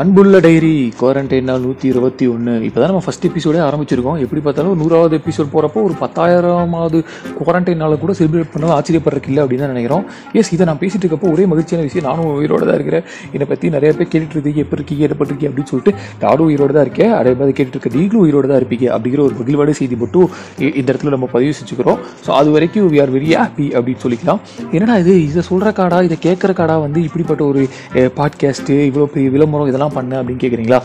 அன்புள்ள diary quarantine நாள் நூற்றி இருபத்தி ஒன்று இப்போ தான் நம்ம ஃபஸ்ட் எபிசோடே ஆரம்பிச்சிருக்கோம். எப்படி பார்த்தாலும் நூறாவது எபிசோட் போகிறப்போ ஒரு பத்தாயிரமாவது குவாரண்டைன் நாளை கூட செலிப்ரேட் பண்ணால் ஆச்சரியப்படுறதுக்கு இல்லை அப்படின்னு தான் நினைக்கிறோம். எஸ் இதை நான் பேசிட்டு இருக்கப்போ ஒரே மகிழ்ச்சியான விஷயம் நானும் உயிரோட தான் இருக்கிறேன். என்னை பற்றி நிறைய பேர் கேட்டுட்டு இருக்கீங்க எப்படி இருக்கீங்க ஏற்பட்டிருக்கீங்க அப்படின்னு சொல்லிட்டு நானும் உயிரோட தான் இருக்கேன். அதே மாதிரி கேட்டுட்டு இருக்க நீங்களும் உயிரோட தான் இருப்பீங்க அப்படிங்கிற ஒரு மகிழ்வான செய்தி மட்டும் இந்த இடத்துல நம்ம பதிவு செஞ்சுக்கிறோம். ஸோ அது வரைக்கும் வி ஆர் வெரி ஹாப்பி அப்படின்னு சொல்லிக்கலாம். என்னடா இது இதை சொல்கிற காடா இதை கேட்குற காடா வந்து இப்படிப்பட்ட ஒரு பாட்காஸ்ட்டு இவ்வளோ பெரிய விளம்பரம் இதெல்லாம் பண்ண அப்படின்னு கேட்குறீங்களா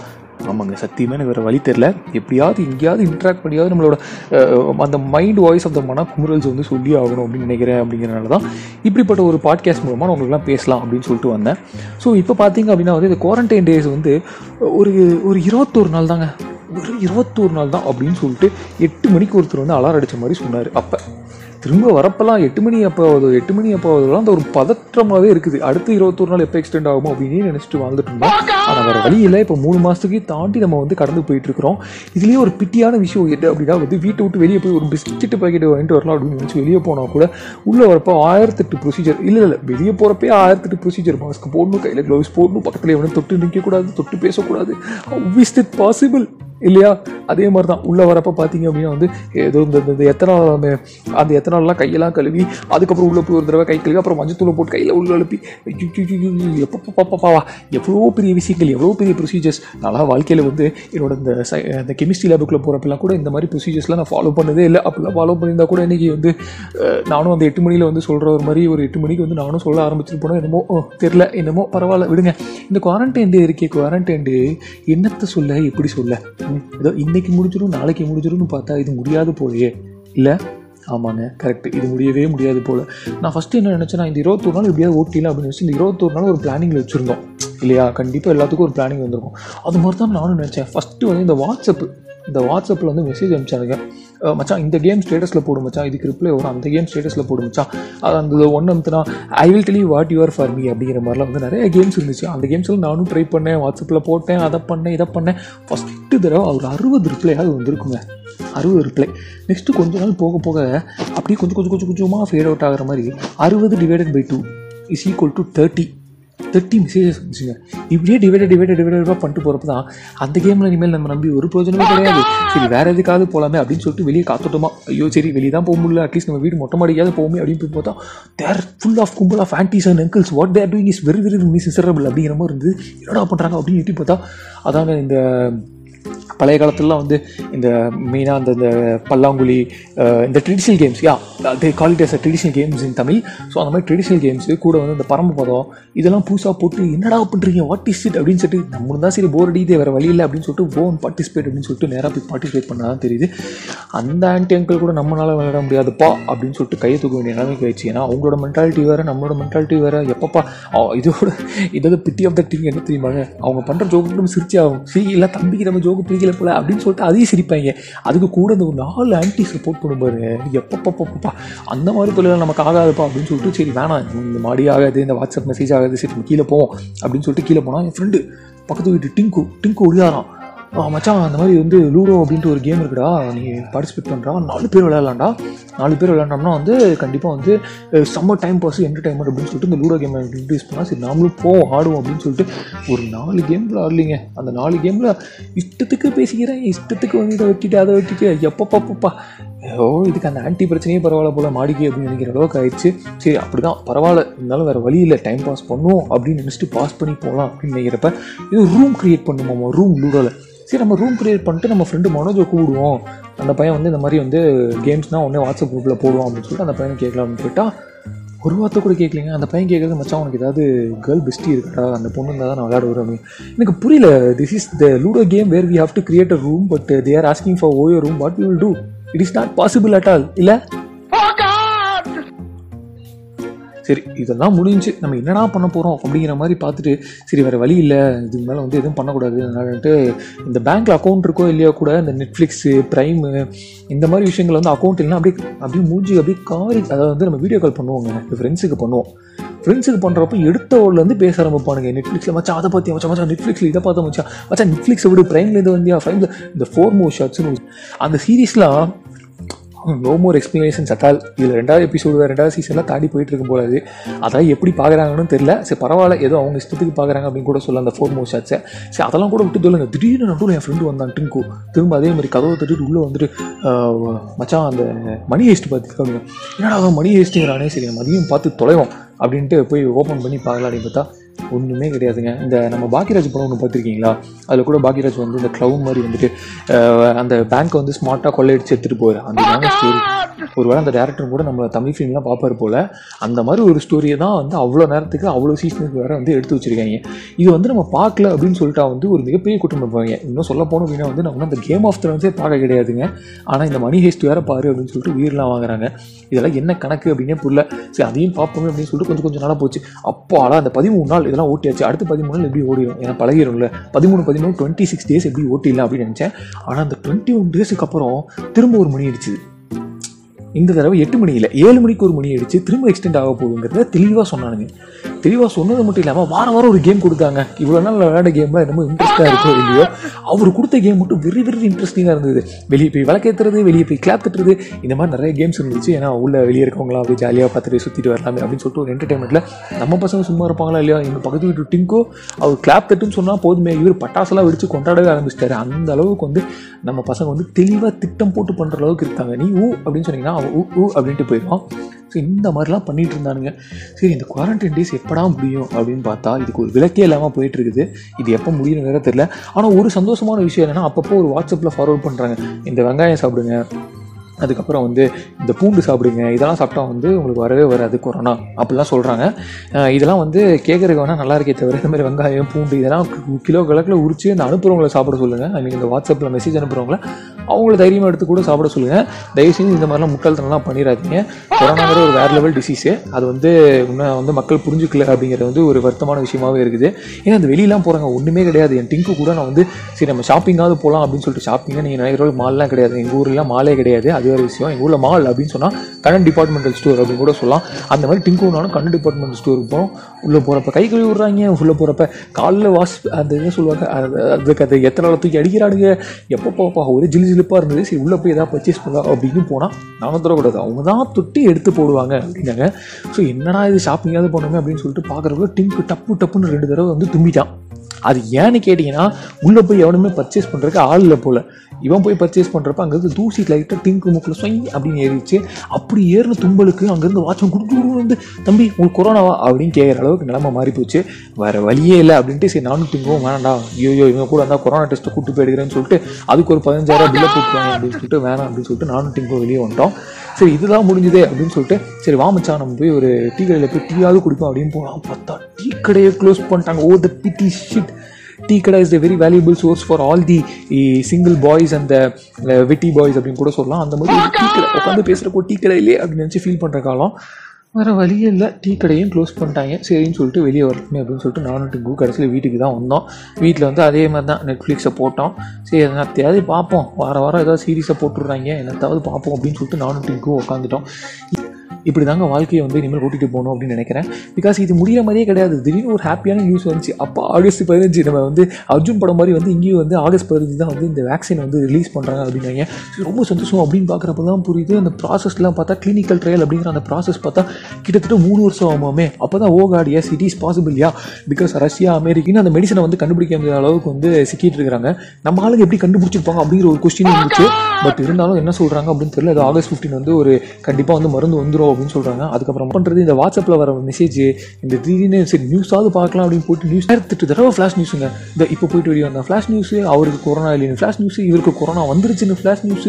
ஆமாங்க சத்தியமாக எனக்கு வேறு வழி தெரில எப்படியாவது எங்கேயாவது இன்ட்ராக்ட் பண்ணியாவது நம்மளோட அந்த மைண்ட் வாய்ஸ் ஆஃப் த மன குமுறல்ஸ் வந்து சொல்லி ஆகணும் அப்படின்னு நினைக்கிறேன் அப்படிங்கிறனால தான் இப்படிப்பட்ட ஒரு பாட்காஸ்ட் மூலமாக நான் உங்களுக்குலாம் பேசலாம் அப்படின்னு சொல்லிட்டு வந்தேன். ஸோ இப்போ பார்த்தீங்க அப்படின்னா வந்து இந்த குவாரண்டைன் டேஸ் வந்து ஒரு ஒரு இருபத்தோரு நாள் தாங்க. ஒரு இருபத்தோரு நாள் தான் அப்படின்னு சொல்லிட்டு எட்டு மணிக்கு ஒருத்தர் வந்து அலார் அடித்த மாதிரி சொன்னார் அப்போ. திரும்ப வரப்பெல்லாம் எட்டு மணி அப்போ ஆகுது எட்டு மணி அப்போ ஆகுதுலாம் அந்த ஒரு பதற்றமாகவே இருக்குது. அடுத்து இருபத்தொரு நாள் எப்போ எக்ஸ்டெண்ட் ஆகுமோ அப்படின்னு நினச்சிட்டு வாழ்ந்துட்டு இருந்தோம். ஆனால் வேறு வழி இல்லை. இப்போ மூணு மாதத்துக்கு தாண்டி நம்ம வந்து கடந்து போயிட்டு இருக்கிறோம். இதுலேயே ஒரு பிட்டியான விஷயம் என்ன அப்படின்னா வந்து வீட்டை விட்டு வெளியே போய் ஒரு பிஸ்கெட் பாக்கெட் வாங்கிட்டு வரலாம் அப்படின்னு நினச்சி வெளியே போனால் கூட உள்ளே வரப்போ ஆயிரத்தெட்டு ப்ரொசீஜர் இல்லை இல்லை வெளியே போகிறப்பே ஆயிரத்தெட்டு ப்ரொசீஜர் மாஸ்க் போடணும் கையில் க்ளவுஸ் போடணும் பக்கத்தில் எவனும் தொட்டு நிற்கக்கூடாது தொட்டு பேசக்கூடாது. இஸ் இட் பாசிபிள் இல்லையா? அதே மாதிரி தான் உள்ளே வரப்போ பார்த்தீங்க அப்படின்னா வந்து ஏதோ இந்த இந்த- எத்தனால் அந்த அந்த எத்தனால்லாம் கையெல்லாம் கழுவி அதுக்கப்புறம் உள்ளே போய் ஒரு தடவை கை கழுவி அப்புறம் மஞ்சத்தூளை போட்டு கையில் உள்ள அழுப்பி எப்பப்பா எவ்வளோ பெரிய விஷயங்கள் எவ்வளோ பெரிய ப்ரொசீஜர்ஸ் நல்லா வாழ்க்கையில் வந்து என்னோட இந்த சை அந்த கெமிஸ்ட்ரி லேபுக்குள்ளே போகிறப்பெல்லாம் கூட இந்த மாதிரி ப்ரொசீஜர்ஸ்லாம் நான் ஃபாலோ பண்ணதே இல்லை அப்படிலாம் ஃபாலோ பண்ணியிருந்தால் கூட இன்றைக்கி வந்து நானும் அந்த எட்டு மணியில் வந்து சொல்கிற ஒரு மாதிரி ஒரு எட்டு மணிக்கு வந்து நானும் சொல்ல ஆரம்பிச்சுட்டு போனோம் என்னமோ தெரில என்னமோ பரவாயில்ல விடுங்க இந்த குவாரண்டைன் டே இருக்கே குவாரண்டைன் டே என்னத்தை சொல்ல எப்படி சொல்ல ஏதோ இந்த இன்றைக்கி முடிஞ்சிடும் நாளைக்கு முடிஞ்சிடும்னு பார்த்தா இது முடியாது போலயே. இல்லை? ஆமாங்க கரெக்ட் இது முடியவே முடியாது போல். நான் ஃபஸ்ட்டு என்ன நினச்சேன்னா இந்த இருபத்தொரு நாள் எப்படியாவது ஓட்டிலாம் அப்படின்னு நினச்சி இந்த இருபத்தொரு நாள் ஒரு பிளானிங்கில் வச்சுருந்தோம். இல்லையா? கண்டிப்பாக எல்லாத்துக்கும் ஒரு பிளானிங் வந்திருக்கும். அது மாதிரி தான் நானும் நினச்சேன். ஃபஸ்ட்டு வந்து இந்த வாட்ஸ்அப் இந்த வாட்ஸ்அப்பில் வந்து மெசேஜ் அனுப்பிச்சாருங்க மச்சான் இந்த கேம் ஸ்டேட்டஸில் போடு மச்சான். இதுக்கு ரிப்ளை வரும். அந்த கேம் ஸ்டேட்டஸில் போடு மச்சான். அது அந்த ஒன்று அமுத்துனா I will tell what you're for me அப்படிங்கிற மாதிரிலாம் வந்து நிறைய கேம்ஸ் இருந்துச்சு. அந்த கேம்ஸில் நானும் ட்ரை பண்ணேன் வாட்ஸ்அப்பில் போட்டேன் அதை பண்ணேன் இதை பண்ணேன். ஃபஸ்ட்டு தடவை ஒரு அறுபது ரிப்ளையாவது வந்துருக்குங்க. அறுபது ரிப்ளை நெக்ஸ்ட்டு கொஞ்ச நாள் போக போக அப்படியே கொஞ்சம் கொஞ்சம் கொஞ்சம் கொஞ்சமாக ஃபேட் அவுட் ஆகிற மாதிரி அறுபது divided by two is equal to thirty thirty messages வந்துச்சுங்க இப்படியே டிவைட் டிவைட் டிவைடாக பண்ணிட்டு போகிறப்ப தான் அந்த கேமில் இனிமேல் நம்ம நம்பி ஒரு பிரயோஜனமே கிடையாது. சரி வேறு எதுக்காவது போகலாமே அப்படின்னு சொல்லிட்டு வெளியே காத்துட்டோமா. ஐயோ சரி வெளியே தான் போக முடியல. அட்லீஸ்ட் நம்ம வீடு மொட்டை மாடிக்காவது போகுமே அப்படின்னு போய் பார்த்தா தேர் ஃபுல் ஆஃப் கும்பல் of aunties and uncles what they're doing is very very miserable அப்படிங்கிற மாதிரி இருந்து என்னடா பண்ணுறாங்க அப்படின்னு எட்டி பார்த்தா அதாங்க இந்த பழைய காலத்துலலாம் வந்து இந்த மெயினாக அந்த இந்த பல்லாங்குழி இந்த traditional games yeah they call it as traditional games in Tamil so அந்த மாதிரி ட்ரெடிஷ்னல் கேம்ஸு கூட வந்து இந்த பரமபதம் இதெல்லாம் புதுசாக போட்டு என்னடா பண்ணுறீங்க வாட் இஸ் இட் அப்படின்னு சொல்லிட்டு நம்மளும் தான் சரி போர் அடிக்குது வேறு வழி இல்லை அப்படின்னு சொல்லிட்டு ஓன் பார்ட்டிசிபேட் அப்படின்னு சொல்லிட்டு நேராக போய் பார்ட்டிசிபேட் பண்ணால் தான் தெரியுது. அந்த ஆன்டி அங்கிள் கூட நம்மளால் விளையாட முடியாதுப்பா அப்படின்னு சொல்லிட்டு கையை தூக்க வேண்டிய நிலைமைக்கு ஆயிடுச்சு. ஏன்னா அவங்களோட மென்டாலிட்டி வேறு நம்மளோட மென்டாலிட்டி வேறு. எப்பப்பா இதோட இதோட பிட்டி ஆஃப் த டீம் என்ன தெரியுமாங்க அவங்க பண்ணுற ஜோக்கு நம்ம சிரிச்சு ஆகும் சரி இல்லை தம்பிக்கு நம்ம ஜோக்கு பிடிக்கல போல அப்படின்னு சொல்லிட்டு அதையும் சிரிப்பாங்க. அதுக்கு கூட இந்த ஒரு நாலு ஆன்டி சப்போர்ட் பண்ணும் பாரு எப்பப்பப்பப்பா அந்த மாதிரி தொழில் நமக்கு ஆகாதுப்பா அப்படின்னு சொல்லிட்டு சரி வேணாம். இந்த மாடி ஆகாது இந்த வாட்ஸ்அப் மெசேஜ் ஆகாது சரி நம்ம கீழே போவோம் அப்படின்னு சொல்லிட்டு கீழே போனால் என் ஃப்ரெண்டு பக்கத்து வீட்டு டிங்கு டிங்கு ஒளியாரான் மச்சான் அந்த மாதிரி வந்து லூடோ அப்படின்ட்டு ஒரு கேம் இருக்குடா நீ பார்ட்டிசிபேட் பண்ணுறா நாலு பேர் விளையாடலாம்டா. நாலு பேர் விளையாண்டோம்னா வந்து கண்டிப்பாக வந்து சம்மர் டைம் பாஸ் என்டர்டைன்மெண்ட் அப்படின்னு சொல்லிட்டு இந்த லூடோ கேம் இன்ட்ரடியூஸ் பண்ணால் சரி நாமளும் போவோம் ஆடுவோம் அப்படின்னு சொல்லிட்டு ஒரு நாலு கேமில் ஆடலிங்க. அந்த நாலு கேமில் இஷ்டத்துக்கு பேசிக்கிறேன் இஷ்டத்துக்கு வந்து இதை வெட்டிட்டு அதை வெட்டிட்டு எப்பப்பப்பப்பா. ஓ இதுக்கு அந்த ஆன்டி பிரச்சனையே பரவாயில்ல போல மாடிக்கு அப்படின்னு நினைக்கிற அளவுக்கு ஆயிடுச்சு. சரி அப்படி தான் பரவாயில்ல இருந்தாலும் வேறு வழி இல்லை. டைம் பாஸ் பண்ணுவோம் அப்படின்னு நினச்சிட்டு பாஸ் பண்ணி போகலாம் அப்படின்னு நினைக்கிறப்ப இது ரூம் க்ரியேட் பண்ணுவோம் ரூம் லூடோவில் சரி நம்ம ரூம் க்ரியேட் பண்ணிட்டு நம்ம ஃப்ரெண்டு மனோஜை கூடுவோம் அந்த பையன் வந்து இந்த மாதிரி வந்து கேம்ஸ்னால் ஒன்றே வாட்ஸ்அப் குரூப்பில் போடுவோம் அப்படின்னு சொல்லிட்டு அந்த பையன் கேட்கலாம் அப்படின்னு கேட்டால் ஒரு வார்த்தை கூட கேட்கலீங்க. அந்த பையன் கேட்குறது மச்சான் உனக்கு ஏதாவது கேர்ள் பெஸ்ட்டி இருக்கா அந்த பொண்ணு இருந்தால் தான் நான் விளையாட வரும் அப்படின்னு. எனக்கு புரியல this is the ludo game where we have to create a room but they are asking for OYO room what will do it is not possible at all இல்லை? சரி இதெல்லாம் முடிஞ்சு நம்ம என்னடா பண்ண போகிறோம் அப்படிங்கிற மாதிரி பார்த்துட்டு சரி வேறு வழி இல்லை. இதுக்கு மேலே வந்து எதுவும் பண்ணக்கூடாது. அதனாலன்ட்டு இந்த பேங்க்கில் அக்கௌண்ட் இருக்கோ இல்லையா கூட இந்த நெட்ஃப்ளிக்ஸு ப்ரைமு இந்த மாதிரி விஷயங்கள் வந்து அக்கௌண்ட் இல்லைன்னா அப்படியே அப்படியே மூஞ்சி அப்படியே காரி அதாவது வந்து நம்ம வீடியோ கால் பண்ணுவோங்க. ஃப்ரெண்ட்ஸுக்கு பண்ணுவோம். ஃப்ரெண்ட்ஸுக்கு பண்ணுறப்ப எடுத்த ஊர்லேருந்து பேச ஆரம்பிப்பானுங்க. நெட்ஃப்ளிக்ஸில் மச்சான் அதை பற்றி மச்சான் மச்சான் நெட்ஃப்ளிக்ஸில் இதை பார்த்தா மச்சான் மச்சான் நெட்ஃப்ளிக்ஸை விடு ப்ரைம்லேருந்து வந்தியா ப்ரைமில் இந்த ஃபோர் மோ ஷாட்ஸ்னு அந்த சீரீஸ்லாம் no more explanation at all இதில் ரெண்டாவது எபிசோடு ரெண்டாவது சீசன்லாம் தாண்டி போயிட்டு இருக்கும் போது அதான் எப்படி பார்க்குறாங்கன்னு தெரியல. சரி பரவாயில்ல ஏதோ அவங்க இஷ்டத்துக்கு பார்க்குறாங்க அப்படின்னு கூட சொல்ல அந்த ஃபோர் மோர் ஷாட்ஸை சரி அதெல்லாம் கூட விட்டு சொல்லுங்க திடீர்னு நடுவில் என் ஃப்ரெண்டு வந்தான் டிங்கு திரும்ப அதே மாதிரி கதவை தட்டிட்டு உள்ளே வந்துட்டு மச்சான் அந்த மணி ஹேஸ்ட் பார்த்து என்னடா அவன் மணி ஹேஸ்ட்டுங்கிறானே சரி மதியம் பார்த்து தொலைவோம். அப்படின்ட்டு போய் ஓப்பன் பண்ணி பார்க்கலாம் அப்படின்னு பார்த்தா ஒன்றுமே கிடையாதுங்க. இந்த நம்ம பாக்கியராஜ் படம் ஒன்று பார்த்துருக்கீங்களா? அதில் கூட பாக்கியராஜ் வந்து இந்த க்ளவுன் மாதிரி வந்துட்டு அந்த பேங்க்கை வந்து ஸ்மார்ட்டாக கொள்ளையடிச்சு எடுத்துகிட்டு போயிரு அந்த தாங்க ஸ்டோரி ஒருவேளை அந்த டேரக்டர் கூட நம்ம தமிழ் ஃபிலிம்லாம் பார்ப்பாரு போல அந்த மாதிரி ஒரு ஸ்டோரியை தான் வந்து அவ்வளோ நேரத்துக்கு அவ்வளோ சீசனுக்கு வேற வந்து எடுத்து வச்சிருக்காங்க. இது வந்து நம்ம பார்க்கல அப்படின்னு சொல்லிட்டா வந்து ஒரு மிகப்பெரிய குற்றம் பண்ணுவாங்க. இன்னும் சொல்ல போனோம் அப்படின்னா வந்து நம்ம அந்த கேம் ஆஃப் த்ரோன்ஸே பார்க்க கிடையாதுங்க. ஆனால் இந்த மணி ஹேஸ்ட் வேற பாரு அப்படின்னு சொல்லிட்டு உயிரெலாம் வாங்குறாங்க. இதெல்லாம் என்ன கணக்கு அப்படின்னே புரியல. சரி அதையும் பார்ப்போமே அப்படின்னு சொல்லிட்டு கொஞ்சம் கொஞ்சம் நாளாக போச்சு. அப்போ ஆனால் அந்த பதிமூணு நாள் இதெல்லாம் ஓட்டியாச்சு. அடுத்து பதிமூணு எப்படி ஓடிடும் ஏன்னா பழகிடும்ல பதிமூணு பதிமூணு டுவெண்ட்டி சிக்ஸ் டேஸ் எப்படி ஓட்டிடலாம் அப்படின்னு நினச்சேன். ஆனால் அந்த டுவெண்ட்டி ஒன் டேஸுக்கு அப்புறம் திரும்ப ஒரு மணி அடிச்சுது. இந்த தடவை எட்டு மணி இல்லை ஏழு மணிக்கு ஒரு மணி அடிச்சு திரும்ப எக்ஸ்டெண்ட் ஆக போகுங்கிறத தெளிவாக சொன்னானுங்க. தெளிவாக சொன்னது மட்டும் இல்லாமல் வாரம் வாரம் ஒரு கேம் கொடுத்தாங்க. இவ்வளோ நாள் விளையாட கேம்லாம் என்னமோ இன்ட்ரெஸ்ட்டாக இருக்கோ இல்லையோ அவர் கொடுத்த கேம் மட்டும் வெரி வெரி இன்ட்ரெஸ்டிங்காக இருந்தது. வெளியே போய் விளக்கேற்றுறது வெளியே போய் கிளாப் தட்டுறது இந்த மாதிரி நிறைய கேம்ஸ் இருந்துச்சு. ஏன்னா உள்ள வெளியே இருக்கவங்களாம் அப்படியே ஜாலியாக பார்த்துட்டு சுற்றிட்டு வரலாமே அப்படின்னு சொல்லிட்டு ஒரு என்டர்டைன்மெண்ட்டில் நம்ம பசங்க சும்மா இருப்பாங்களா இல்லையா? எங்கள் பக்கத்து வீட்டு டிங்கோ அவர் கிளாப் தட்டுன்னு சொன்னால் போதுமே. இவர் பட்டாசெல்லாம் வெடிச்சு கொண்டாடவே ஆரம்பிச்சிட்டாரு. அந்த அளவுக்கு வந்து நம்ம பசங்க வந்து தெளிவாக திட்டம் போட்டு பண்ணுற அளவுக்கு இருக்காங்க. நீ ஊ அப்படின்னு சொன்னீங்கன்னா ஊ ஊ அப்படின்ட்டு போயிடும் ஸோ இந்த மாதிரிலாம் பண்ணிட்டு இருந்தானுங்க. சரி இந்த குவாரண்டைன் டேஸ் எப்படா முடியும் அப்படின்னு பார்த்தா இதுக்கு ஒரு விளக்கே இல்லாமல் போயிட்டு இருக்குது இது எப்போ முடியும் வேறு தெரியல. ஆனால் ஒரு சந்தோஷமான விஷயம் என்னன்னா அப்பப்போ ஒரு வாட்ஸ்அப்பில் ஃபார்வர்ட் பண்ணுறாங்க இந்த வெங்காயம் சாப்பிடுங்க. அதுக்கப்புறம் வந்து இந்த பூண்டு சாப்பிடுங்க இதெல்லாம் சாப்பிட்டா வந்து உங்களுக்கு வரவே வராது கொரோனா அப்படிலாம் சொல்கிறாங்க இதெல்லாம் வந்து கேட்குறதுக்கு வேணால் நல்லா இருக்கே தவிர இந்த மாதிரி வெங்காயம் பூண்டு இதெல்லாம் கிலோ கணக்கில் உரிச்சு அந்த அனுப்புகிறவங்கள சாப்பிட சொல்லுங்கள் ஐ மீன் இந்த வாட்ஸ்அப்பில் மெசேஜ் அனுப்புகிறவங்கள அவங்கள தைரியமாக எடுத்து கூட சாப்பிட சொல்லுங்கள் தயவுசெய்து இந்த மாதிரிலாம் முட்டாள்தனம்லாம் பண்ணிடாதீங்க. கொரோனாங்கிற ஒரு வேறு லெவல் டிசீஸு அது வந்து இன்னும் வந்து மக்கள் புரிஞ்சுக்கல அப்படிங்கிறது வந்து ஒரு வருத்தமான விஷயமாவே இருக்குது. ஏன்னா அந்த வெளியெலாம் போகிறாங்க ஒன்றுமே கிடையாது. என் டிங்கு கூட நான் வந்து சரி நம்ம ஷாப்பிங்காவது போகலாம் அப்படின்னு சொல்லிட்டு ஷாப்பிங்காக நீங்கள் நிறைய மால்லாம் கிடையாது. எங்கள் ஊர்லாம் மாலே கிடையாது. அது வேறு விஷயம். எங்கள் ஊரில் மால் அப்படின்னு சொன்னால் கண்ணன் டிபார்ட்மெண்டல் ஸ்டோர் அப்படின்னு கூட சொல்லலாம். அந்த மாதிரி டிங்கோனாலும் கண்ணன் டிபார்ட்மெண்டல் ஸ்டோருக்கு போகிறோம் உள்ளே போகிறப்ப கை கழுவி விட்றாங்க. உள்ளே போகிறப்ப காலில் வாஷ் அந்த இதை சொல்லுவாங்க அதுக்கு அது எத்தனை தூக்கி அடிக்கிறானுங்க? எப்போ போப்பா? ஒரே ஜிலு ஜிலுப்பாக இருந்தது. சரி உள்ளே போய் எதாவது பர்ச்சேஸ் பண்ணலாம் அப்படின்னு போனால் நானும் தரக்கூடாது அவங்க தான் தொட்டி எடுத்து போடுவாங்க அப்படின்னாங்க. ஸோ என்னடா இது ஷாப்பிங்காவது போனோமே அப்படின்னு சொல்லிட்டு பார்க்குறப்ப டிங்கு டப்பு டப்புன்னு ரெண்டு தடவை வந்து தும்பிட்டான். அது ஏன்னு கேட்டிங்கன்னா உள்ளே போய் எவனுமே பர்ச்சேஸ் பண்ணுறதுக்கு ஆள் இல்லை போல். இவன் போய் பர்ச்சேஸ் பண்ணுறப்ப அங்கேருந்து தூசி லைட்டாக டிங்கு மூக்கில் சொய் அப்படின்னு ஏறிச்சு அப்படி ஏறின தும்பலுக்கு அங்கேருந்து வாட்சம் குடு வந்து தம்பி உங்களுக்கு கொரோனாவா அப்படின்னு கேட்குற அளவுக்கு நிலமை மாறி போச்சு. வேறு வழியே இல்லை அப்படின்ட்டு சரி நானும் திங்கவும் வேணாண்டா ஐயோ இவங்க கூட இருந்தால் கொரோனா டெஸ்ட்டை கூட்டு போயிடுக்கிறேன்னு சொல்லிட்டு அதுக்கு ஒரு பதினஞ்சாயிரம் பில்லை போட்டுருவாங்க அப்படின்னு சொல்லிட்டு வேணாம் அப்படின்னு சொல்லிட்டு நானும் திங்கவும் வெளியே வந்துட்டோம். சரி இதுதான் முடிஞ்சுதே அப்படின்னு சொல்லிட்டு சரி வாமச்சா நம்ம போய் ஒரு டீ கடையில் போய் டீயாவது குடிப்போம் அப்படின்னு போனால் பார்த்தா டீ கடையை க்ளோஸ் பண்ணிட்டாங்க. ஓ த பிடி ஷிட் டீ கடை is the very valuable source for all the single boys அந்த வெட்டி பாய்ஸ் அப்படின்னு கூட சொல்லலாம். அந்த மாதிரி ஒரு டீ கடை உட்காந்து பேசுகிறப்போ டீ கடை இல்லையே அப்படின்னு நினச்சி ஃபீல் பண்ணுற காலம். வேறு வழியே இல்லை. டீ கடையும் க்ளோஸ் பண்ணிட்டாங்க. சரின்னு சொல்லிட்டு வெளியே வரட்டுமே அப்படின்னு சொல்லிட்டு நானும் டிங்கு கடைசியில் வீட்டுக்கு தான் வந்தோம். வீட்டில் வந்து அதே மாதிரி தான் நெட்ஃப்ளிக்ஸை போட்டோம். சரி என்னத்தையாவது பார்ப்போம். வார வாரம் ஏதாவது சீரீஸை போட்டுடுறாங்க. என்னத்தாவது பார்ப்போம் அப்படின்னு சொல்லிட்டு நானும் டிங்கும் உட்காந்துட்டோம் இப்படி தாங்க வாழ்க்கையை வந்து இனிமேல் கூட்டிகிட்டு போகணும் அப்படின்னு நினைக்கிறேன். பிகாஸ் இது முடிகிற மாதிரியே கிடையாது. திடீர்னு ஒரு ஹாப்பியான நியூஸ் வந்துச்சு. அப்போ ஆகஸ்ட் பதினஞ்சு நம்ம வந்து அர்ஜுன் படம் மாதிரி வந்து இங்கேயும் வந்து ஆகஸ்ட் பதினஞ்சு தான் வந்து இந்த வேக்சின் வந்து ரிலீஸ் பண்ணுறாங்க அப்படின்னாங்க. ரொம்ப சந்தோஷம் அப்படின்னு பார்க்குறப்ப தான் புரியுது. அந்த ப்ராசஸ்லாம் பார்த்தா கிளினிக்கல் ட்ரையல் அப்படிங்கிற அந்த ப்ராசஸ் பார்த்தா கிட்டத்தட்ட மூணு வருஷம் ஆகுமாமே. அப்போ தான் oh God yes it is பாசிபிள்யா because Russia அமெரிக்கன்னு அந்த மெடிசனை வந்து கண்டுபிடிக்க முடியாத அளவுக்கு வந்து சிக்கிட்டு இருக்காங்க. நம்ம ஆளுங்க எப்படி கண்டுபிடிச்சிருப்பாங்க அப்படிங்கிற ஒரு கொஸ்டின் இருந்துச்சு. பட் இருந்தாலும் என்ன சொல்கிறாங்க அப்படின்னு தெரியல. அது ஆகஸ்ட் 15 வந்து ஒரு கண்டிப்பாக வந்து மருந்து வந்துடும் அப்படின்னு சொல்கிறாங்க அதுக்கப்புறம் பண்ணுறது இந்த வாட்ஸ்அப்பில் வர மெசேஜ் இந்த திடீர்னு சரி நியூஸாவது பார்க்கலாம் அப்படின்னு போட்டு நியூஸ் எடுத்துட்டு தடவை ஃப்ளாஷ் நியூஸுங்க இந்த இப்போ போயிட்டு வெளியே வந்த ஃப்ளாஷ் நியூஸ் அவருக்கு கொரோனா இல்லைன்னு ஃப்ளாஷ் நியூஸ் இவருக்கு கொரோனா வந்துருச்சுன்னு ஃப்ளாஷ் நியூஸ்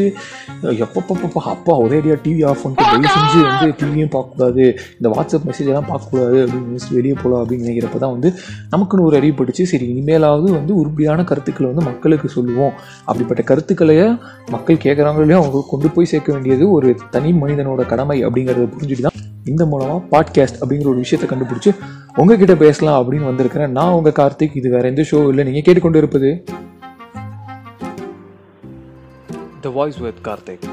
எப்பப்பப்பா அப்பா ஒரே அடியாக டிவி ஆஃப் பண்ணிட்டு தயவு செஞ்சு வந்து டிவியும் பார்க்கக்கூடாது இந்த வாட்ஸ்அப் மெசேஜ் எல்லாம் பார்க்கக்கூடாது அப்படின்னு நியூஸ் வெளியே போகலாம் அப்படின்னு நினைக்கிறப்ப தான் வந்து நமக்குன்னு ஒரு அறிவுப்பட்டுச்சு சரி இனிமேலாவது வந்து உறுதியான கருத்துக்களை வந்து மக்களுக்கு சொல்லுவோம். அப்படிப்பட்ட கருத்துக்களையே மக்கள் கேட்குறாங்களே அவங்க அவங்களுக்கு கொண்டு போய் சேர்க்க வேண்டியது ஒரு தனி மனிதனோட கடமை அப்படிங்கிறது புரிஞ்சுட்டு தான் இந்த மூலமாக பாட்காஸ்ட் அப்படிங்கிற ஒரு விஷயத்தை கண்டுபிடிச்சி உங்ககிட்ட பேசலாம் அப்படின்னு வந்திருக்கிறேன். நான் உங்கள் கார்த்திக். இது வேற எந்த ஷோ இல்லை. நீங்கள் கேட்டுக்கொண்டு இருப்பது? The voice with Karthik.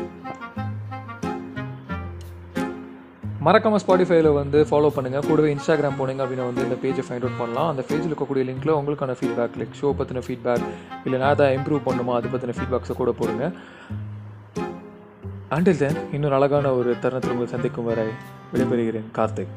மறக்காம ஸ்பாட்டிஃபைல வந்து ஃபாலோ பண்ணுங்க. கூடவே இன்ஸ்டாகிராம் போனீங்க அப்படின்னா வந்து இந்த பேஜை ஃபைண்ட் அவுட் பண்ணலாம். அந்த பேஜில் இருக்கக்கூடிய லிங்க்ல உங்களுக்கான ஃபீட்பேக் லைக் ஷோ பற்றின ஃபீட்பேக் இல்லை நான் அதை இம்ப்ரூவ் பண்ணுமா அது பற்றின ஃபீட்பேக்ஸை கூட போடுங்க. அண்டில் தென் இன்னொரு அழகான ஒரு தருணத்தில் உங்களை சந்திக்கும் வரை விடைபெறுகிறேன் கார்த்திக்.